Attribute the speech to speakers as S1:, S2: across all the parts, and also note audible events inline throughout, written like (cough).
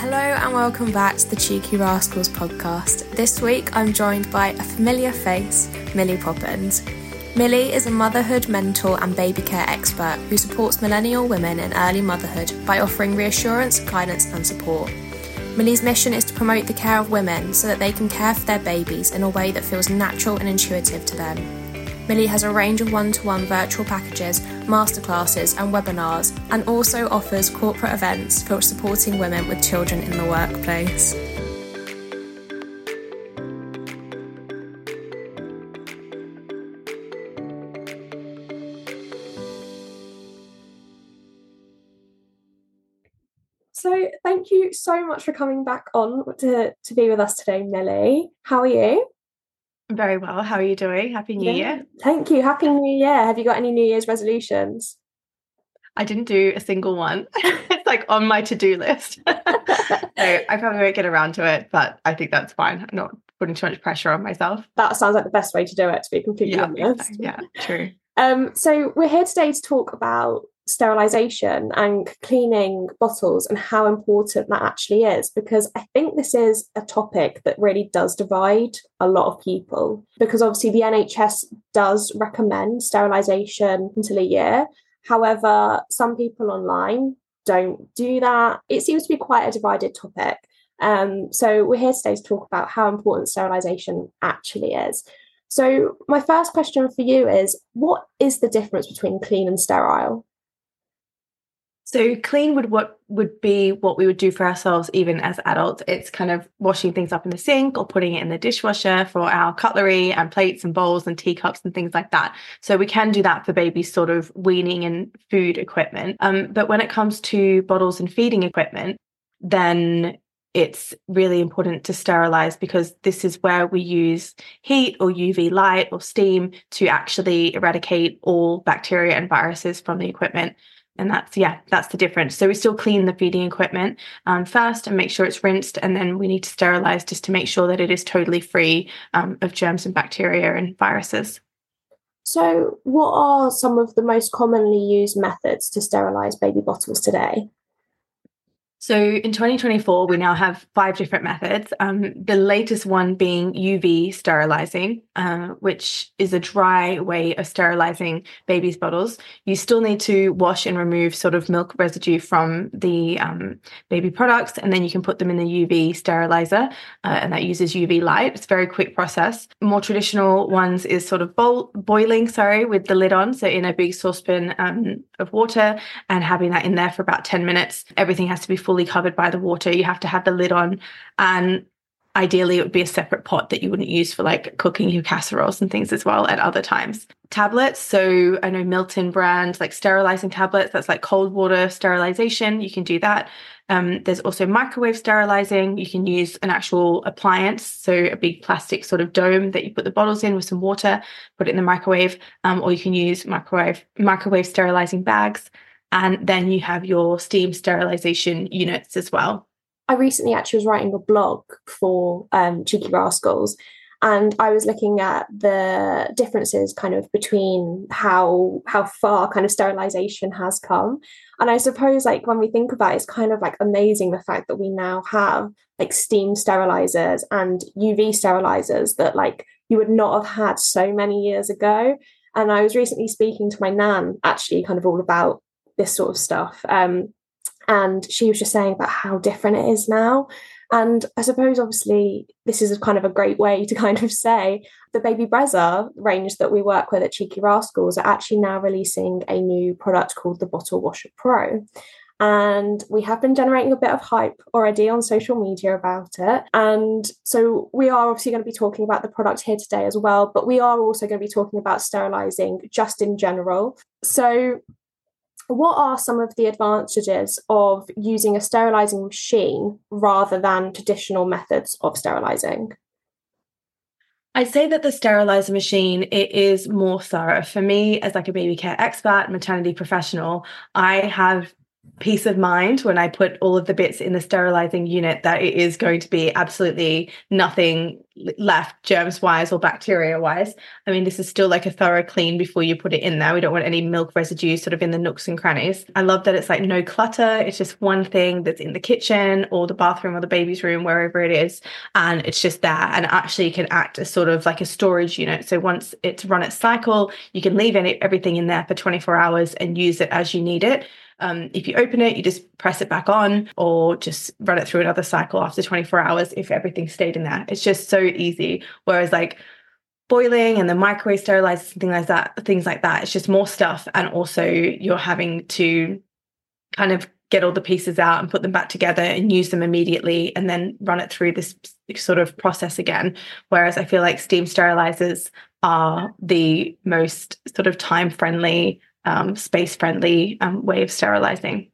S1: Hello and welcome back to the Cheeky Rascals podcast. This week I'm joined by a familiar face, Millie Poppins. Millie is a motherhood mentor and baby care expert who supports millennial women in early motherhood by offering reassurance, guidance, and support. Millie's mission is to promote the care of women so that they can care for their babies in a way that feels natural and intuitive to them. Millie has a range of one to one virtual packages, masterclasses, and webinars, and also offers corporate events for supporting women with children in the workplace. So, thank you so much for coming back on to, to be with us today, Millie. How are you?
S2: Very well. How are you doing? Happy New yeah. Year.
S1: Thank you. Happy New Year. Have you got any New Year's resolutions?
S2: I didn't do a single one. (laughs) it's like on my to-do list. (laughs) so I probably won't get around to it, but I think that's fine. I'm not putting too much pressure on myself.
S1: That sounds like the best way to do it, to be completely
S2: yeah,
S1: honest.
S2: Yeah, true. (laughs)
S1: Um, so we're here today to talk about sterilization and cleaning bottles and how important that actually is because I think this is a topic that really does divide a lot of people because obviously the NHS does recommend sterilization until a year. However some people online don't do that. It seems to be quite a divided topic. Um, so we're here today to talk about how important sterilization actually is. So my first question for you is what is the difference between clean and sterile
S2: so clean would what would be what we would do for ourselves even as adults. It's kind of washing things up in the sink or putting it in the dishwasher for our cutlery and plates and bowls and teacups and things like that. So we can do that for babies sort of weaning and food equipment. Um, but when it comes to bottles and feeding equipment, then it's really important to sterilize because this is where we use heat or UV light or steam to actually eradicate all bacteria and viruses from the equipment and that's yeah that's the difference. So we still clean the feeding equipment um, first and make sure it's rinsed and then we need to sterilize just to make sure that it is totally free um, of germs and bacteria and viruses.
S1: So what are some of the most commonly used methods to sterilize baby bottles today
S2: so in 2024, we now have five different methods. Um, the latest one being UV sterilizing, uh, which is a dry way of sterilizing babies' bottles. You still need to wash and remove sort of milk residue from the um, baby products, and then you can put them in the UV sterilizer, uh, and that uses UV light. It's a very quick process. More traditional ones is sort of boil- boiling, sorry, with the lid on, so in a big saucepan um, of water, and having that in there for about 10 minutes. Everything has to be fully covered by the water. You have to have the lid on. And ideally, it would be a separate pot that you wouldn't use for like cooking your casseroles and things as well at other times. Tablets. So I know Milton brand, like sterilizing tablets, that's like cold water sterilization. You can do that. Um, there's also microwave sterilizing. You can use an actual appliance, so a big plastic sort of dome that you put the bottles in with some water, put it in the microwave, um, or you can use microwave microwave sterilizing bags. And then you have your steam sterilization units as well.
S1: I recently actually was writing a blog for um, Cheeky Rascals, and I was looking at the differences kind of between how how far kind of sterilization has come. And I suppose like when we think about it, it's kind of like amazing the fact that we now have like steam sterilizers and UV sterilizers that like you would not have had so many years ago. And I was recently speaking to my nan actually kind of all about this sort of stuff. Um, and she was just saying about how different it is now. And I suppose, obviously, this is kind of a great way to (laughs) kind of say the Baby Brezza range that we work with at Cheeky Rascals are actually now releasing a new product called the Bottle Washer Pro. And we have been generating a bit of hype already on social media about it. And so we are obviously going to be talking about the product here today as well, but we are also going to be talking about sterilizing just in general. So what are some of the advantages of using a sterilizing machine rather than traditional methods of sterilizing?
S2: I'd say that the sterilizer machine it is more thorough for me as like a baby care expert, maternity professional. I have peace of mind when I put all of the bits in the sterilizing unit that it is going to be absolutely nothing left germs wise or bacteria wise. I mean, this is still like a thorough clean before you put it in there. We don't want any milk residue sort of in the nooks and crannies. I love that it's like no clutter. It's just one thing that's in the kitchen or the bathroom or the baby's room, wherever it is. And it's just there and actually can act as sort of like a storage unit. So once it's run its cycle, you can leave any, everything in there for 24 hours and use it as you need it. Um, if you open it, you just press it back on or just run it through another cycle after 24 hours if everything stayed in there. It's just so easy. Whereas like boiling and the microwave sterilizer, something like that, things like that, it's just more stuff. And also you're having to kind of get all the pieces out and put them back together and use them immediately and then run it through this sort of process again. Whereas I feel like steam sterilizers are the most sort of time friendly um, space friendly um, way of sterilizing.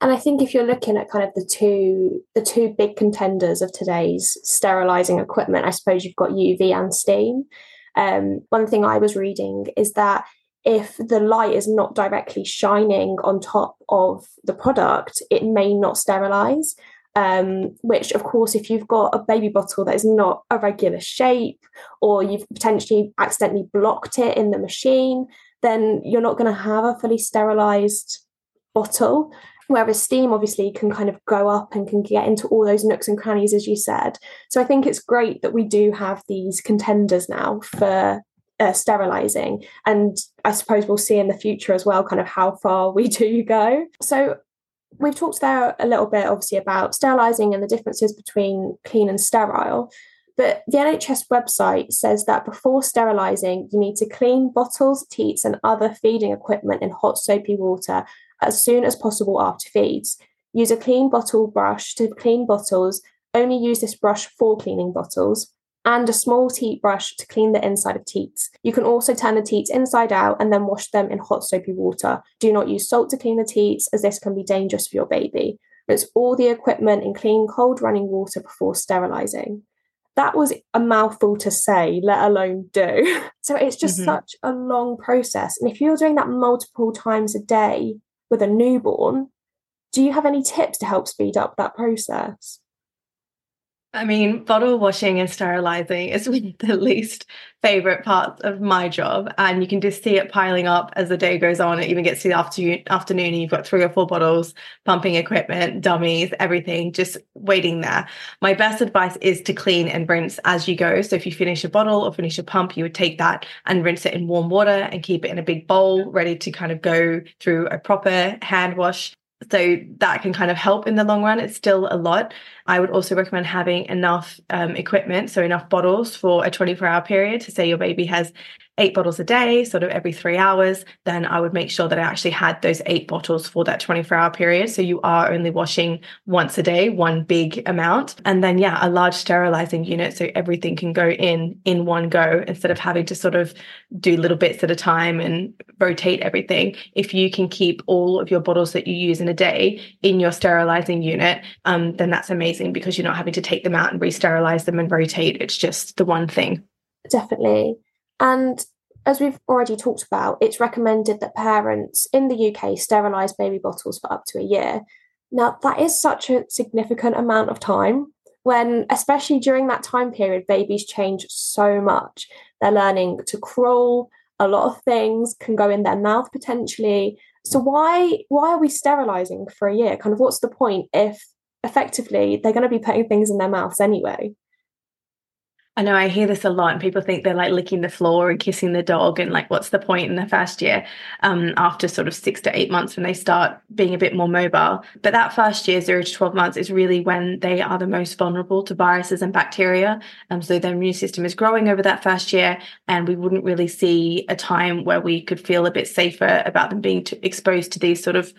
S1: And I think if you're looking at kind of the two the two big contenders of today's sterilizing equipment, I suppose you've got UV and steam. Um, one thing I was reading is that if the light is not directly shining on top of the product, it may not sterilize. Um, which, of course, if you've got a baby bottle that is not a regular shape, or you've potentially accidentally blocked it in the machine, then you're not going to have a fully sterilized bottle. Whereas steam obviously can kind of go up and can get into all those nooks and crannies, as you said. So I think it's great that we do have these contenders now for uh, sterilizing. And I suppose we'll see in the future as well, kind of how far we (laughs) do go. So we've talked there a little bit, obviously, about sterilizing and the differences between clean and sterile. But the NHS website says that before sterilising, you need to clean bottles, teats, and other feeding equipment in hot soapy water as soon as possible after feeds. Use a clean bottle brush to clean bottles. Only use this brush for cleaning bottles. And a small teat brush to clean the inside of teats. You can also turn the teats inside out and then wash them in hot soapy water. Do not use salt to clean the teats, as this can be dangerous for your baby. Rinse all the equipment in clean, cold running water before sterilising that was a mouthful to say, let alone do. (laughs) So it's just mm-hmm. such a long process. And if you're doing that multiple times a day with a newborn, do you have any tips to help speed up that process?
S2: I mean, bottle washing and sterilizing is (laughs) one of the least favorite parts of my job. And you can just see it piling up as the day goes on. It even gets to the afternoon, afternoon and you've got three or four bottles, pumping equipment, dummies, everything just waiting there. My best advice is to clean and rinse as you go. So if you finish a bottle or finish a pump, you would take that and rinse it in warm water and keep it in a big bowl ready to kind of go through a proper hand wash so that can kind of help in the long run. It's still a lot. I would also recommend having enough um, equipment, so enough bottles for a 24 hour period to say your baby has eight bottles a day, sort of every three hours, then I would make sure that I actually had those eight bottles for that 24 hour period. So you are only washing once a day, one big amount. And then, yeah, a large sterilizing unit. So everything can go in in one go instead of having to sort of do little bits at a time and rotate everything. If you can keep all of your bottles that you use in a day in your sterilizing unit, um, then that's amazing because you're not having to take them out and re sterilize them and rotate. It's just the one thing.
S1: Definitely. And as we've already talked about, it's recommended that parents in the UK sterilise baby bottles for up to a year. Now, that is such a significant amount of time when, especially during that time period, babies change so much. They're learning to crawl, a lot of things can go in their mouth potentially. So why why are we sterilizing for a year? Kind of what's the point if effectively they're going to be putting things in their mouths anyway?
S2: I know I hear this a lot, and people think they're like licking the floor and kissing the dog, and like, what's the point in the first year? Um, after sort of six to eight months, when they start being a bit more mobile. But that first year, zero to 12 months, is really when they are the most vulnerable to viruses and bacteria. Um, so their immune system is growing over that first year, and we wouldn't really see a time where we could feel a bit safer about them being exposed to these sort of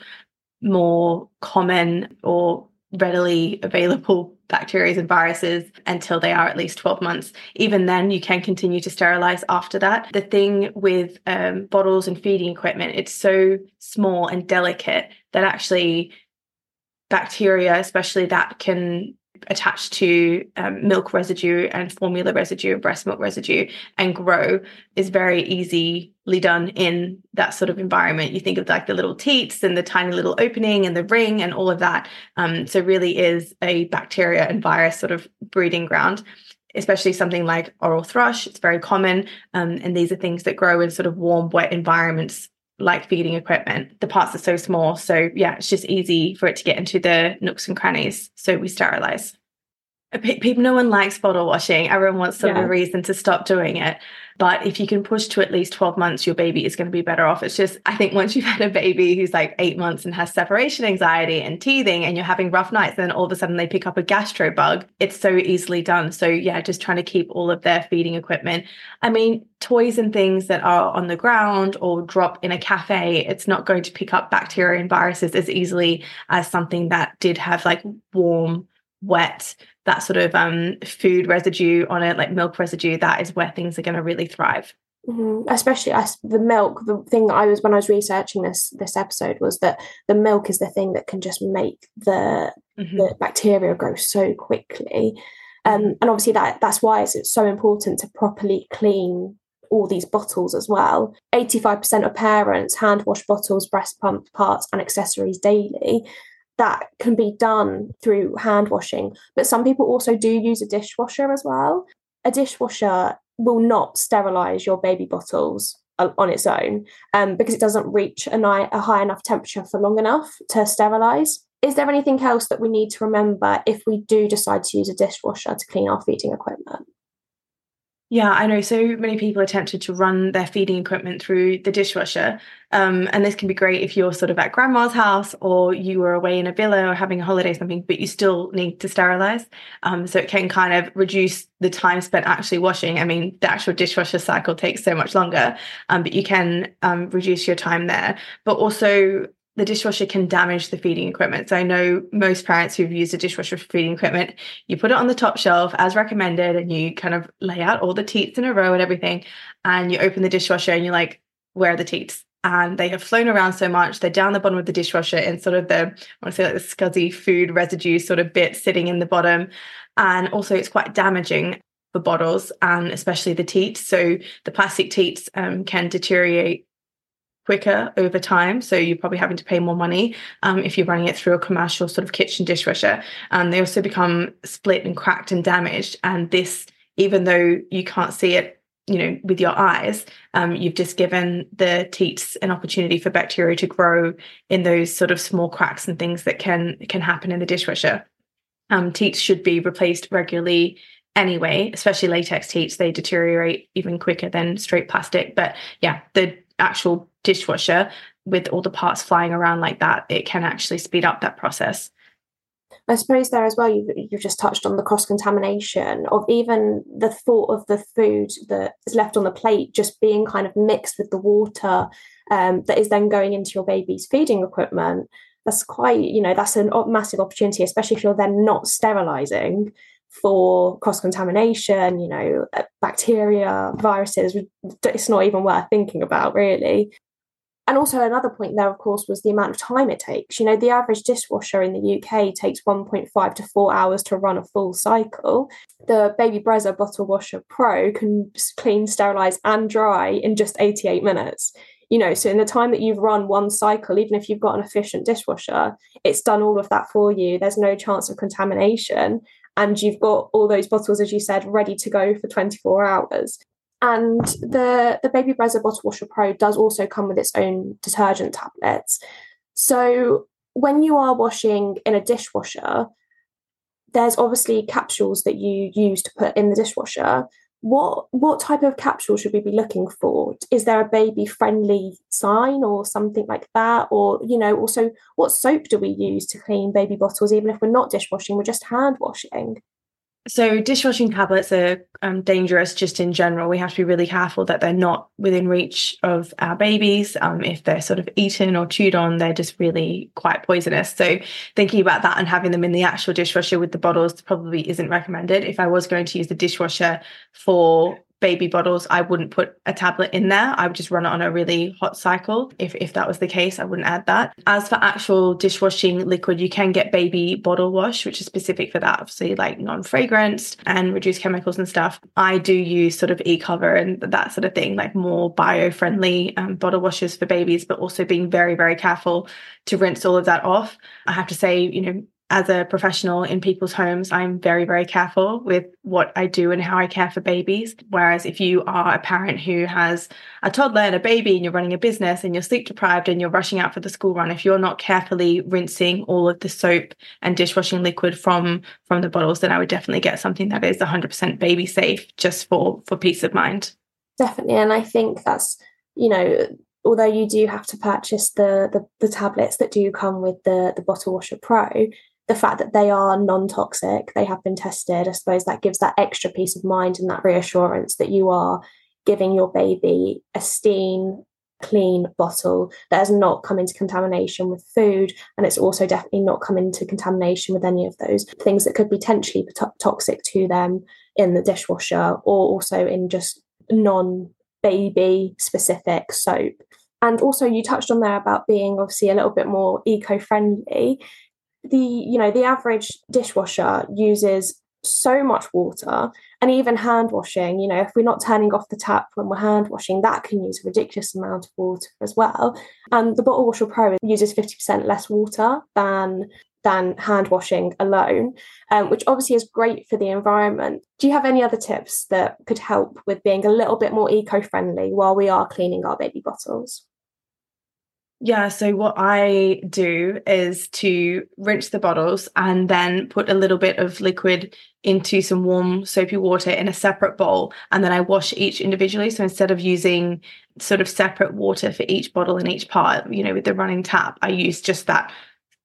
S2: more common or readily available bacteria and viruses until they are at least 12 months. Even then, you can continue to sterilize after that. The thing with um, bottles and feeding equipment, it's so small and delicate that actually bacteria, especially that can attach to um, milk residue and formula residue and breast milk residue and grow is very easily done in that sort of environment. You think of like the little teats and the tiny little opening and the ring and all of that. Um, so really is a bacteria and virus sort of breeding ground especially something like oral thrush. It's very common. Um, and these are things that grow in sort of warm, wet environments like feeding equipment. The parts are so small. So, yeah, it's just easy for it to get into the nooks and crannies. So, we sterilize. People, no one likes bottle washing. Everyone wants some yeah. reason to stop doing it. But if you can push to at least 12 months, your baby is going to be better off. It's just, I think once you've had a baby who's like eight months and has separation anxiety and teething and you're having rough nights, then all of a sudden they pick up a gastro bug, it's so easily done. So, yeah, just trying to keep all of their feeding equipment. I mean, toys and things that are on the ground or drop in a cafe, it's not going to pick up bacteria and viruses as easily as something that did have like warm, wet, that sort of um, food residue on it, like milk residue, that is where things are going to really thrive.
S1: Mm-hmm. Especially as the milk, the thing that I was when I was researching this this episode was that the milk is the thing that can just make the mm-hmm. the bacteria grow so quickly, um, mm-hmm. and obviously that that's why it's, it's so important to properly clean all these bottles as well. 85% of parents hand wash bottles, breast pump parts, and accessories daily that can be done through hand washing. But some people also do use a dishwasher as well. A dishwasher will not sterilize your baby bottles on its own um, because it doesn't reach a, ni- a high enough temperature for long enough to sterilize. Is there anything else that we need to remember if we do decide to use a dishwasher to clean our feeding equipment?
S2: Yeah, I know so many people are tempted to run their feeding equipment through the dishwasher. Um, and this can be great if you're sort of at grandma's house or you are away in a villa or having a holiday or something, but you still need to sterilize. Um, so it can kind of reduce the time spent actually washing. I mean, the actual dishwasher cycle takes so much longer, um, but you can um, reduce your time there. But also, the dishwasher can damage the feeding equipment. So I know most parents who've used a dishwasher for feeding equipment, you put it on the top shelf as recommended and you kind of lay out all the teats in a row and everything. And you open the dishwasher and you're like, where are the teats? And they have flown around so much, they're down the bottom of the dishwasher in sort of the, I want to say like the scuzzy food residue sort of bit sitting in the bottom. And also it's quite damaging for bottles and especially the teats. So the plastic teats um, can deteriorate quicker over time. So you're probably having to pay more money um, if you're running it through a commercial sort of kitchen dishwasher. And they also become split and cracked and damaged. And this, even though you can't see it, you know, with your eyes, um, you've just given the teats an opportunity for bacteria to grow in those sort of small cracks and things that can can happen in the dishwasher. Um, teats should be replaced regularly anyway, especially latex teats. They deteriorate even quicker than straight plastic. But yeah, the actual dishwasher with all the parts flying around like that, it can actually speed up that process.
S1: I suppose there as well, you've, you've just touched on the cross contamination of even the thought of the food that is left on the plate just being kind of mixed with the water um, that is then going into your baby's feeding equipment. That's quite, you know, that's a massive opportunity, especially if you're then not sterilizing for cross contamination, you know, uh, bacteria, viruses. It's not even worth thinking about, really. And also, another point there, of course, was the amount of time it takes. You know, the average dishwasher in the UK takes 1.5 to 4 hours to run a full cycle. The Baby Brezza Bottle Washer Pro can clean, sterilize, and dry in just 88 minutes. You know, so in the time that you've run one cycle, even if you've got an efficient dishwasher, it's done all of that for you. There's no chance of contamination and you've got all those bottles, as you said, ready to go for 24 hours. And the, the Baby Brezza Bottle Washer Pro does also come with its own detergent tablets. So when you are washing in a dishwasher, there's obviously capsules that you use to put in the dishwasher, what what type of capsule should we be looking for? Is there a baby friendly sign or something like that? Or you know also what soap do we use to clean baby bottles even if we're not dishwashing we're just hand washing
S2: so dishwashing tablets are um, dangerous just in general. We have to be really careful that they're not within reach of our babies. Um, if they're sort of eaten or chewed on, they're just really quite poisonous. So thinking about that and having them in the actual dishwasher with the bottles probably isn't recommended. If I was going to use the dishwasher for baby bottles, I wouldn't put a tablet in there. I would just run it on a really hot cycle. If, if that was the case, I wouldn't add that. As for actual dishwashing liquid, you can get baby bottle wash, which is specific for that, obviously, like non fragranced and reduced chemicals and stuff. I do use sort of e cover and that sort of thing, like more bio friendly um, bottle washes for babies, but also being very, very careful to rinse all of that off. I have to say, you know, as a professional in people's homes, I'm very, very careful with what I do and how I care for babies. Whereas if you are a parent who has a toddler and a baby and you're running a business and you're sleep deprived and you're rushing out for the school run, if you're not carefully rinsing all of the soap and dishwashing liquid from from the bottles, then I would definitely get something that is 100% baby safe just for for peace of mind.
S1: Definitely, and I think that's you know although you do have to purchase the, the the tablets that do come with the the bottle washer pro the fact that they are non-toxic they have been tested i suppose that gives that extra peace of mind and that reassurance that you are giving your baby a steam clean bottle that has not come into contamination with food and it's also definitely not come into contamination with any of those things that could potentially be to- toxic to them in the dishwasher or also in just non baby specific soap. And also you touched on there about being obviously a little bit more eco-friendly the you know the average dishwasher uses so much water and even hand washing. You know if we're not turning off the tap when we're hand washing that can use a ridiculous amount of water as well. And the bottle washer pro uses 50% less water than than hand washing alone um, which obviously is great for the environment. Do you have any other tips that could help with being a little bit more eco-friendly while we are cleaning our baby bottles
S2: yeah, so what I do is to rinse the bottles and then put a little bit of liquid into some warm soapy water in a separate bowl. And then I wash each individually. So instead of using sort of separate water for each bottle in each part, you know, with the running tap, I use just that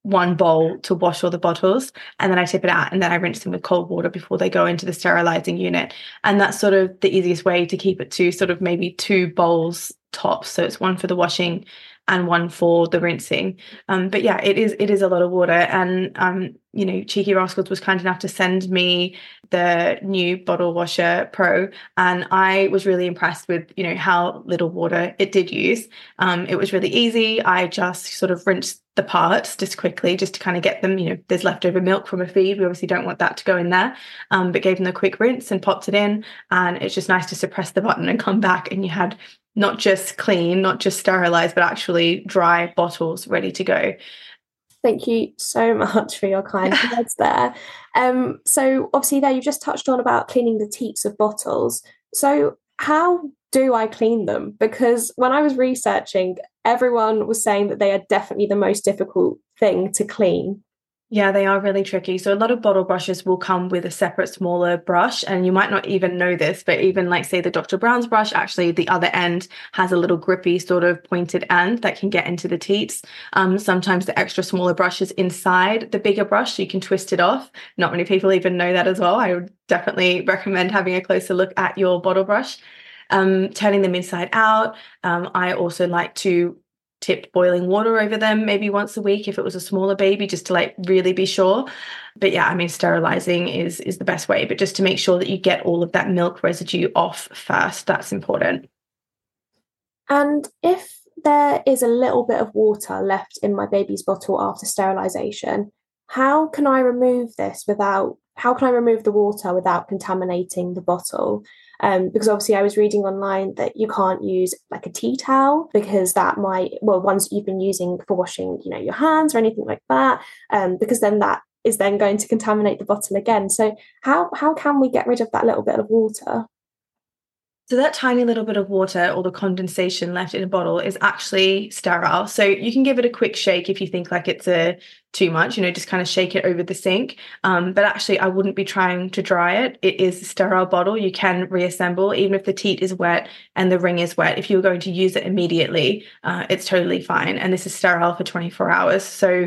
S2: one bowl to wash all the bottles and then I tip it out and then I rinse them with cold water before they go into the sterilizing unit. And that's sort of the easiest way to keep it to sort of maybe two bowls tops. So it's one for the washing and one for the rinsing. Um, but yeah, it is it is a lot of water. And um, you know, Cheeky Rascals was kind enough to send me the new bottle washer pro, and I was really impressed with you know how little water it did use. Um, it was really easy. I just sort of rinsed the parts just quickly, just to kind of get them. You know, there's leftover milk from a feed. We obviously don't want that to go in there, um, but gave them a quick rinse and popped it in. And it's just nice to suppress the button and come back, and you had not just clean, not just sterilized, but actually dry bottles ready to go.
S1: Thank you so (laughs) much for your kind (laughs) words there. Um, so obviously there you've just touched on about cleaning the teats of bottles. So how do I clean them? Because when I was researching, everyone was saying that they are definitely the most difficult thing to clean.
S2: Yeah, they are really tricky. So a lot of bottle brushes will come with a separate smaller brush and you might not even know this, but even like say the Dr. Brown's brush, actually the other end has a little grippy sort of pointed end that can get into the teats. Um, sometimes the extra smaller brush is inside the bigger brush, so you can twist it off. Not many people even know that as well. I would definitely recommend having a closer look at your bottle brush. Um, turning them inside out. Um, I also like to tipped boiling water over them maybe once a week if it was a smaller baby just to like really be sure. But yeah i mean sterilizing is is the best way but just to make sure that you get all of that milk residue off first that's important.
S1: And if there is a little bit of water left in my baby's bottle after sterilization how can i remove this without how can i remove the water without contaminating the bottle? Um, because obviously I was reading online that you can't use like a tea towel because that might well ones you've been using for washing you know your hands or anything like that um, because then that is then going to contaminate the bottle again. So how how can we get rid of that little bit of water
S2: so that tiny little bit of water or the condensation left in a bottle is actually sterile. So you can give it a quick shake if you think like it's a too much, you know, just kind of shake it over the sink. Um, but actually, I wouldn't be trying to dry it. It is a sterile bottle. You can reassemble, even if the teat is wet and the ring is wet. If you're going to use it immediately, uh, it's totally fine. And this is sterile for 24 hours. So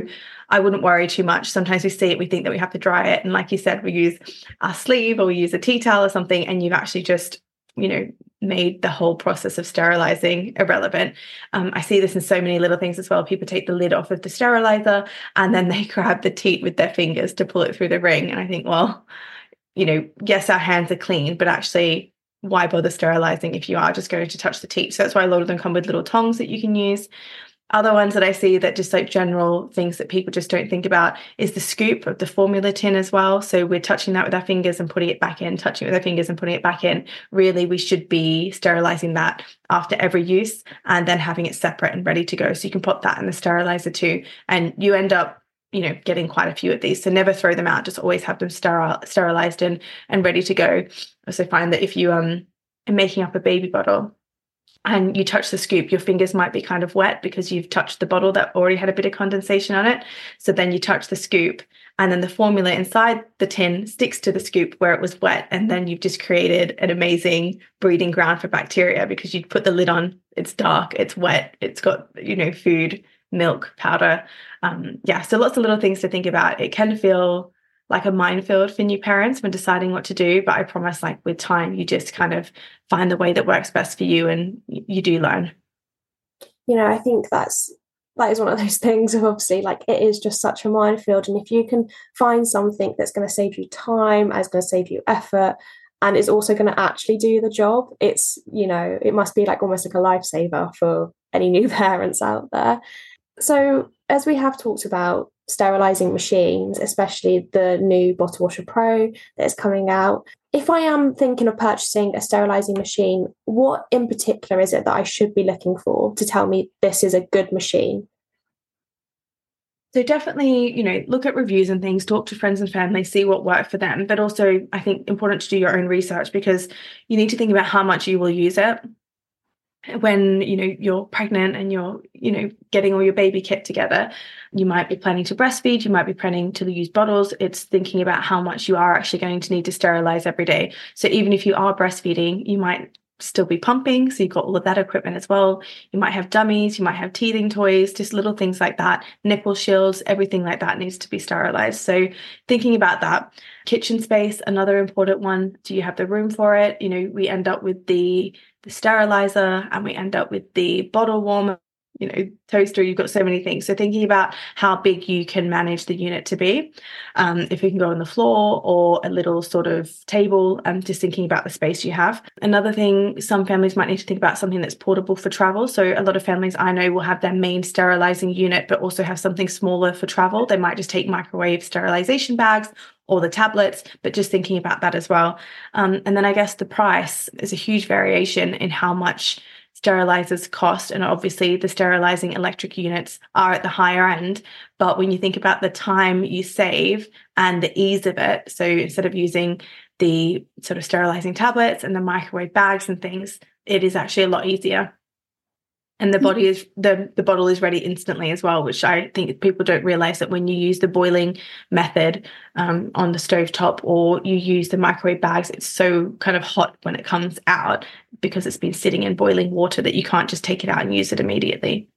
S2: I wouldn't worry too much. Sometimes we see it, we think that we have to dry it. And like you said, we use our sleeve or we use a tea towel or something, and you've actually just you know made the whole process of sterilizing irrelevant um, i see this in so many little things as well people take the lid off of the sterilizer and then they (laughs) grab the teat with their fingers to pull it through the ring and i think well you know yes our hands are clean but actually why bother sterilizing if you are just going to touch the teat? So that's why a lot of them come with little tongs that you can use. Other ones that I see that just like general things that people just don't think about is the scoop of the formula tin as well. So we're touching that with our fingers and putting it back in, touching it with our fingers and putting it back in. Really, we should be sterilizing that after every use and then having it separate and ready to go. So you can put that in the sterilizer too. And you end up you know getting quite a few of these so never throw them out just always have them sterile sterilized and and ready to go I also find that if you um are making up a baby bottle and you touch the scoop, your fingers might be kind of wet because you've touched the bottle that already had a bit of condensation on it. So then you touch the scoop, and then the formula inside the tin sticks to the scoop where it was wet. And then you've just created an amazing breeding ground for bacteria because you put the lid on, it's dark, it's wet, it's got, you know, food, milk, powder. Um, yeah, so lots of little things to think about. It can feel like a minefield for new parents when deciding what to do. But I promise, like with time, you just kind of find the way that works best for you and you do learn.
S1: You know, I think that's that is one of (laughs) those things of obviously like it is just such a minefield. And if you can find something that's going to save you time, is going to save you effort, and is also going to actually do the job, it's, you know, it must be like almost like a lifesaver for any new (laughs) parents out there. So, as we have talked about, sterilizing machines, especially the new Bottle Washer Pro that is coming out. If I am thinking of purchasing a sterilizing machine, what in particular is it that I should be looking for to tell me this is a good machine?
S2: So definitely, you know, look at reviews and things, talk to friends and family, see what worked for them. But also, I think important to do your own research because you need to think about how much you will use it when you know you're pregnant and you're you know getting all your baby kit together you might be planning to breastfeed you might be planning to use bottles. It's thinking about how much you are actually going to need to sterilize every day. So even if you are breastfeeding you might still be pumping so you've got all of that equipment as well. You might have dummies you might have teething toys just little things like that nipple shields everything like that needs to be sterilized. So thinking about that kitchen space another important one do you have the room for it? You know we end up with the the sterilizer and we end up with the bottle warmer you know toaster. You've got so many things. So thinking about how big you can manage the unit to be um, if you can go on the floor or a little sort of table and just thinking about the space you have. Another thing some families might need to think about something that's portable for travel. So a lot of families i know will have their main sterilizing unit but also have something smaller for travel. They might just take microwave sterilization bags or the tablets, but just thinking about that as well. Um, and then I guess the price is a huge variation in how much sterilizers cost. And obviously, the sterilizing electric units are at the higher end. But when you think about the time you save and the ease of it, so instead of using the sort of sterilizing tablets and the microwave bags and things, it is actually a lot easier and the body is the the bottle is ready instantly as well which i think people don't realize that when you use the boiling method um, on the stove top or you use the microwave bags it's so kind of hot when it comes out because it's been sitting in boiling water that you can't just take it out and use it immediately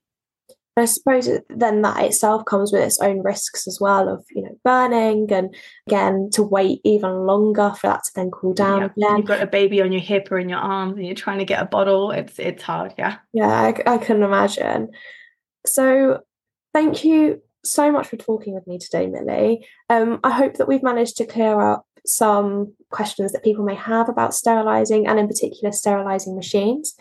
S1: I suppose then that itself comes with its own risks as well of you know burning and again to wait even longer for that to then cool down
S2: yeah.
S1: again.
S2: You've got a baby on your hip or in your arm and you're trying to get a bottle. It's it's hard, yeah.
S1: Yeah, I, I can imagine. So thank you so much for talking with me today, Millie. Um, I hope that we've managed to clear up some questions that people may have about sterilising and in particular sterilising machines.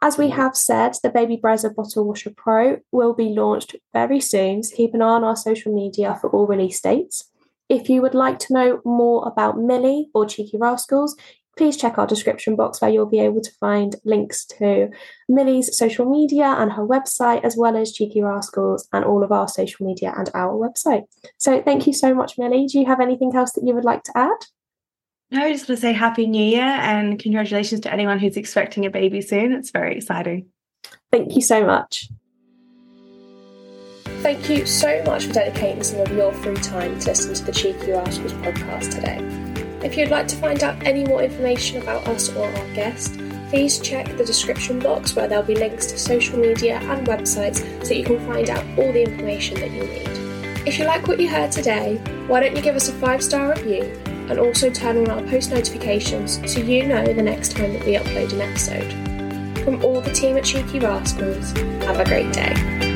S1: As we mm. have said, the Baby Brezza Bottle Washer Pro will be launched very soon, so keep an eye on our social media for all release dates. If you would like to know more about Millie or Cheeky Rascals, please check our description box where you'll be able to find links to Millie's social media and her website, as well as Cheeky Rascals and all of our social media and our website. So thank you so much, Millie. Do you have anything else that you would like to add?
S2: No, I just want to say Happy New Year and congratulations to anyone who's expecting a baby soon. It's very exciting.
S1: Thank you so much. Thank you so much for dedicating some of your free time to listen to the Cheeky Rascals podcast today. If you'd like to find out any more information about us or our guest, please check the description box where there'll be links to social media and websites so you can find out all the information that you need. If you like what you heard today, why don't you give us a five star review and also turn on our post notifications so you know the next time that we upload an episode. From all the team at Cheeky Rascals, have a great day.